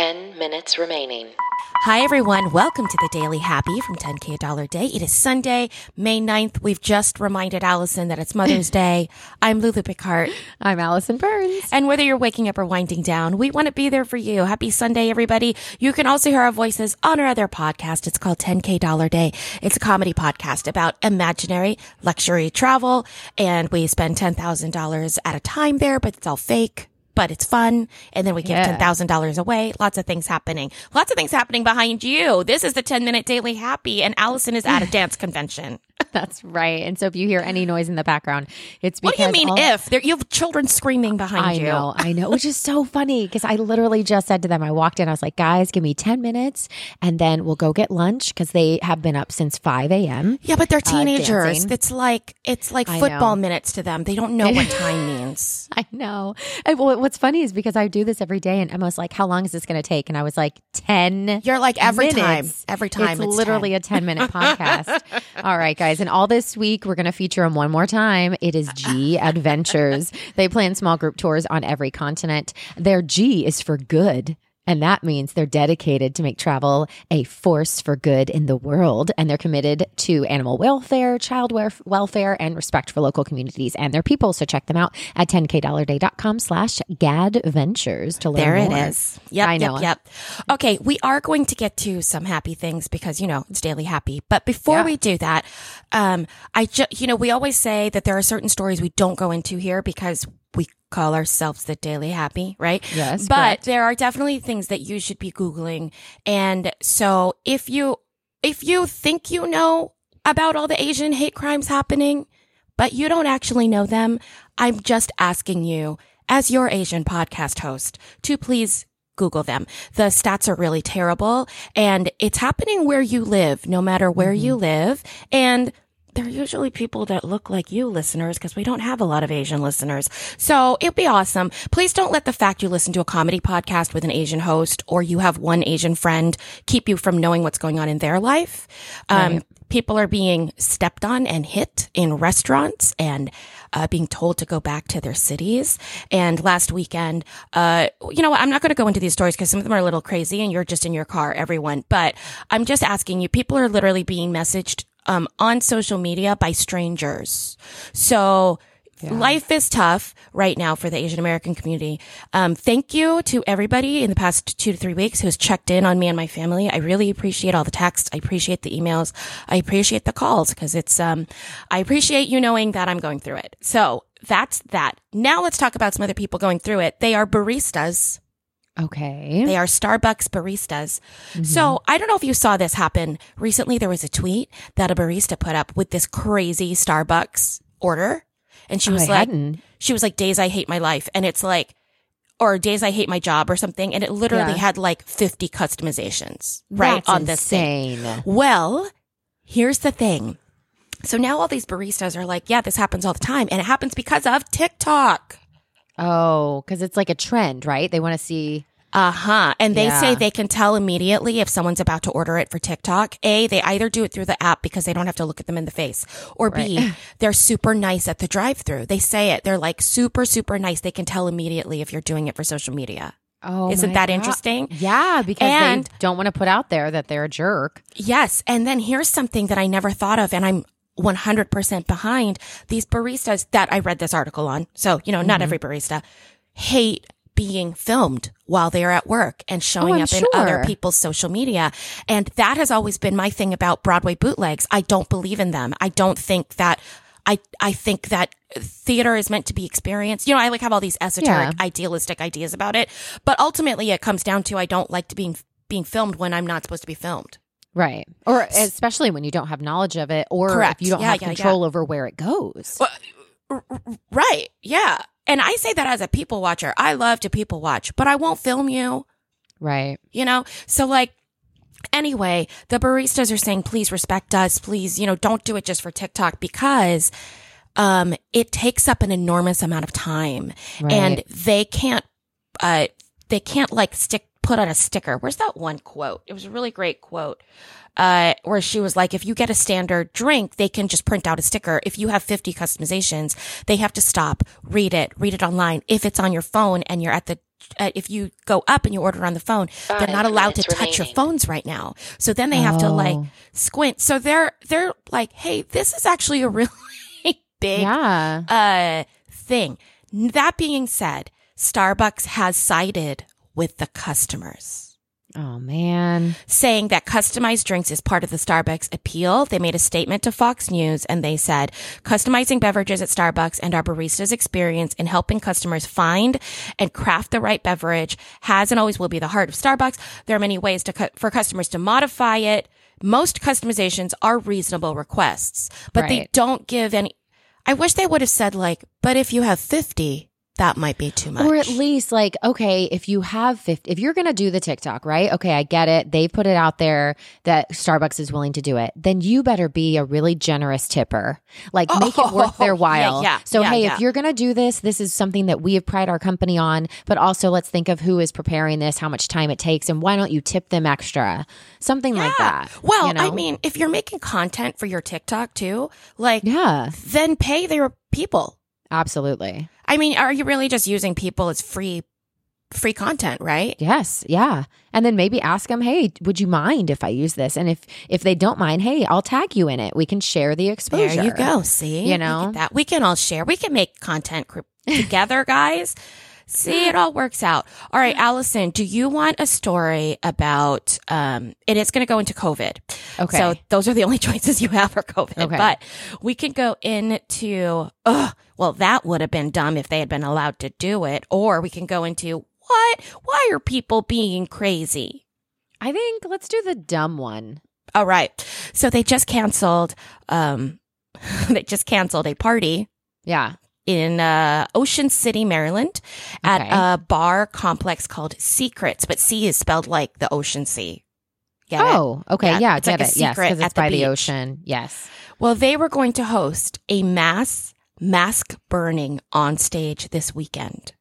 10 minutes remaining. Hi, everyone. Welcome to the Daily Happy from 10K a Dollar Day. It is Sunday, May 9th. We've just reminded Allison that it's Mother's Day. I'm Lulu Picard. I'm Allison Burns. And whether you're waking up or winding down, we want to be there for you. Happy Sunday, everybody. You can also hear our voices on our other podcast. It's called 10K Dollar Day. It's a comedy podcast about imaginary luxury travel. And we spend $10,000 at a time there, but it's all fake but it's fun. And then we give Yeah. $10,000 away. Lots of things happening. Lots of things happening behind you. This is the 10 minute daily happy and Allison is at a dance convention. That's right. And so if you hear any noise in the background, it's What because do you mean if? There, you have children screaming behind I you. I know, I know, which is so funny because I literally just said to them, I walked in, I was like, guys, give me 10 minutes and then we'll go get lunch because they have been up since 5 a.m. Yeah, but they're uh, teenagers. dancing. it's like it's like football minutes to them. They don't know what time means. I know. Well, what's funny is because I do this every day and Emma's like, how long is this going to take? And I was like, 10 You're like every time, every time. It's, It's, literally 10. a 10 minute podcast. all right, guys. And all this week, we're going to feature them one more time. It is G Adventures. They plan small group tours on every continent. Their G is for good. And that means they're dedicated to make travel a force for good in the world. And they're committed to animal welfare, child welfare, and respect for local communities and their people. So check them out at 10kdollarday.com slash gadventures to learn more. There it more. is. Yep, I yep, know. yep. Okay, we are going to get to some happy things because you know it's daily happy. But before Yeah. we do that, um, I just you know we always say that there are certain stories we don't go into here because we call ourselves the daily happy, right? Yes, But correct. there are definitely things that you should be googling, and so if you if you think you know about all the Asian hate crimes happening, but you don't actually know them, I'm just asking you, as your Asian podcast host, to please Google them. The stats are really terrible and it's happening where you live, no matter where mm-hmm. you live. And they're usually people that look like you listeners because we don't have a lot of Asian listeners. So it'd be awesome. Please don't let the fact you listen to a comedy podcast with an Asian host or you have one Asian friend keep you from knowing what's going on in their life. Um, people are being stepped on and hit in restaurants and uh, being told to go back to their cities. And last weekend, uh, you know what? I'm not going to go into these stories because some of them are a little crazy and you're just in your car, everyone. But I'm just asking you, people are literally being messaged um, on social media by strangers. So life is tough right now for the Asian American community. Um, thank you to everybody in the past two to three weeks who's checked in on me and my family. I really appreciate all the texts. I appreciate the emails. I appreciate the calls because it's, um, I appreciate you knowing that I'm going through it. So that's that. Now let's talk about some other people going through it. They are baristas. Okay. They are Starbucks baristas. Mm-hmm. So I don't know if you saw this happen recently. There was a tweet that a barista put up with this crazy Starbucks order. And she Oh, was I like, hadn't. she was like, days I hate my life. And it's like, or days I hate my job or something. And it literally Yeah. had like 50 customizations right That's on this thing. Well, here's the thing. So now all these baristas are like, yeah, this happens all the time. And it happens because of TikTok. Oh, because it's like a trend, right? They want to see. Uh huh. And they say they can tell immediately if someone's about to order it for TikTok. A, they either do it through the app because they don't have to look at them in the face, or B, they're super nice at the drive through. They say it. They're like super, super nice. They can tell immediately if you're doing it for social media. Oh, Isn't that God. interesting? Yeah, because And- they don't want to put out there that they're a jerk. Yes. And then here's something that I never thought of and I'm 100% behind these baristas that I read this article on. So, you know, not mm-hmm. every barista hate being filmed while they're at work and oh, showing I'm up in other people's social media. And that has always been my thing about Broadway bootlegs. I don't believe in them. I don't think that I, I think that theater is meant to be experienced. You know, I like have all these esoteric, Yeah. idealistic ideas about it, but ultimately it comes down to I don't like to being being filmed when I'm not supposed to be filmed. Right. Or especially when you don't have knowledge of it or Correct. if you don't Yeah, have yeah, yeah. control over where it goes. Right. Yeah. And I say that as a people watcher. I love to people watch, but I won't film you, Right. you know? So like, anyway, the baristas are saying, please respect us. Please, you know, don't do it just for TikTok because, um, it takes up an enormous amount of time Right. and they can't, uh, they can't like stick, put on a sticker. Where's that one quote? It was a really great quote. Uh, where she was like, if you get a standard drink, they can just print out a sticker. If you have 50 customizations, they have to stop, read it, read it online. If it's on your phone and you're at the uh, if you go up and you order on the phone, they're not allowed to minutes touch your phones right now. So then they have to like Oh. squint. So they're they're like, hey, this is actually a really big Yeah. uh thing. That being said, Starbucks has sided with the customers Oh man. saying that customized drinks is part of the Starbucks appeal. They made a statement to Fox News and they said, customizing beverages at Starbucks and our baristas experience in helping customers find and craft the right beverage has and always will be the heart of Starbucks. There are many ways to cu- for customers to modify it. Most customizations are reasonable requests, but they don't give any. I wish they would have said like, but if you have 50, that might be too much. Or at least like, okay, if you have 50, if you're going to do the TikTok, right? Okay, I get it. They put it out there that Starbucks is willing to do it. Then you better be a really generous tipper. Like make it worth their Oh, yeah, while. yeah, so yeah, hey, yeah. if you're going to do this, this is something that we have pride our company on, but also let's think of who is preparing this, how much time it takes, and why don't you tip them extra? Something like that. Well, you know? I mean, if you're making content for your TikTok too, like, yeah, then pay their people. absolutely. I mean, are you really just using people as free, free content, right? Yes, yeah. And then maybe ask them, "Hey, would you mind if I use this?" And if if they don't mind, "Hey, I'll tag you in it. We can share the exposure." There you go. See, You know? that we can all share. We can make content together, guys. See, it all works out. All right, Allison, do you want a story about, um, and it's going to go into COVID. Okay. So those are the only choices you have for COVID. Okay. But we can go into, oh, well, that would have been dumb if they had been allowed to do it. Or we can go into, what? Why are people being crazy? I think let's do the dumb one. All right. So they just canceled, um, they just canceled a party Yeah. In uh, Ocean City, Maryland, at Okay. a bar complex called Seacrets, but C is spelled like the ocean sea. Get it? oh, okay. Yeah, Yeah, it's get like a it. Yes, secret because it's the by the beach. ocean. Yes. Well, they were going to host a mass mask burning on stage this weekend.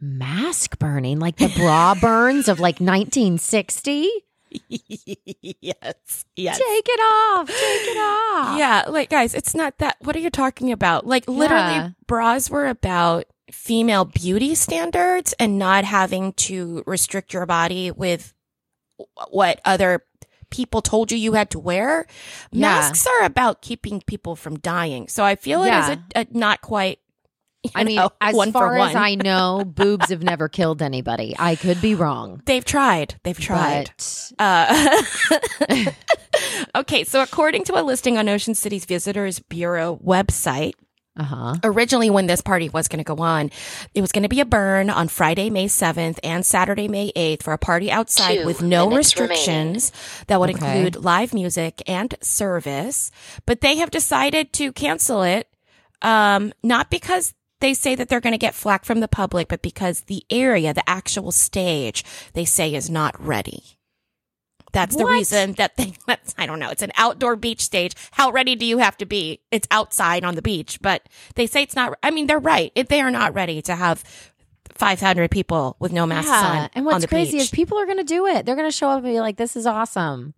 Mask burning, like the bra burns of like 1960. yes, yes. Take it off. Take it off. Yeah, like guys, it's not that. What are you talking about? Like literally, Yeah. bras were about female beauty standards and not having to restrict your body with what other people told you you had to wear. Yeah. Masks are about keeping people from dying. So I feel it Yeah. is a, a not quite. you I mean, know, as far as. I know, boobs have never killed anybody. I could be wrong. They've tried. They've tried. But Uh, okay, so according to a listing on Ocean City's Visitors Bureau website, uh huh. originally when this party was going to go on, it was going to be a burn on Friday, May 7th and Saturday, May 8th for a party outside Two with no restrictions that would Okay. include live music and service. But they have decided to cancel it, um, not because they say that they're going to get flack from the public, but because the area, the actual stage, they say is not ready. That's the What? reason that they, that's, I don't know. It's an outdoor beach stage. How ready do you have to be? It's outside on the beach, but they say it's not, I mean, they're right. They are not ready to have 500 people with no masks on. And on what's the crazy beach. is people are going to do it. They're going to show up and be like, "This is awesome."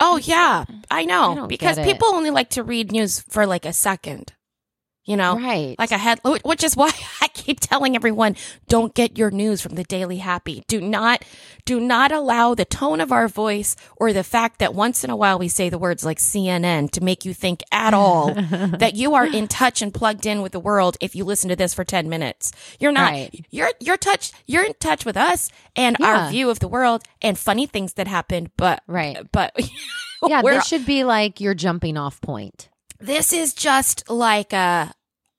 Oh yeah, I I know don't because people only like to read news for like a second. You know, Right. like a head, which is why I keep telling everyone, don't get your news from the Daily Happy. Do not, do not allow the tone of our voice or the fact that once in a while we say the words like CNN to make you think at all that you are in touch and plugged in with the world if you listen to this for 10 minutes. You're not. Right. You're, you're touch, you're in touch with us and Yeah. our view of the world and funny things that happened, but, Right. but yeah, this should be like your jumping off point. This is just like a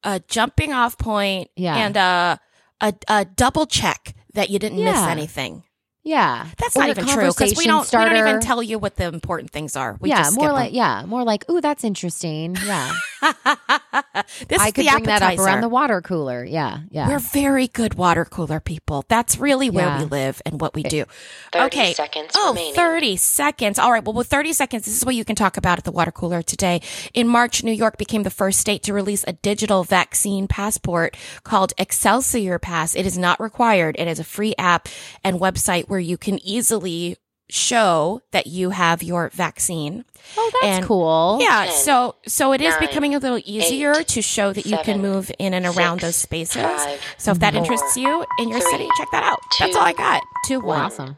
a jumping off point Yeah. and a, a a double check that you didn't miss anything. Yeah, That's Or not even true because we don't we don't even tell you what the important things are. We yeah, just more skip like yeah, more like ooh, that's interesting. Yeah, this I is could the bring that up around the water cooler. Yeah, yeah. We're very good water cooler people. That's really where Yeah. we live and what we do. 30 okay. seconds oh, remaining. 30 seconds. All right. Well, with 30 seconds, this is what you can talk about at the water cooler today. In March, New York became the first state to release a digital vaccine passport called Excelsior Pass. It is not required. It is a free app and website where you can easily show that you have your vaccine. Oh, that's And- cool. Yeah, Ten, so so it is nine, becoming a little easier eight, to show that you can move in and around six, those spaces. five, so if that four, interests you in your three, city, check that out. That's all I got. Two one. Awesome.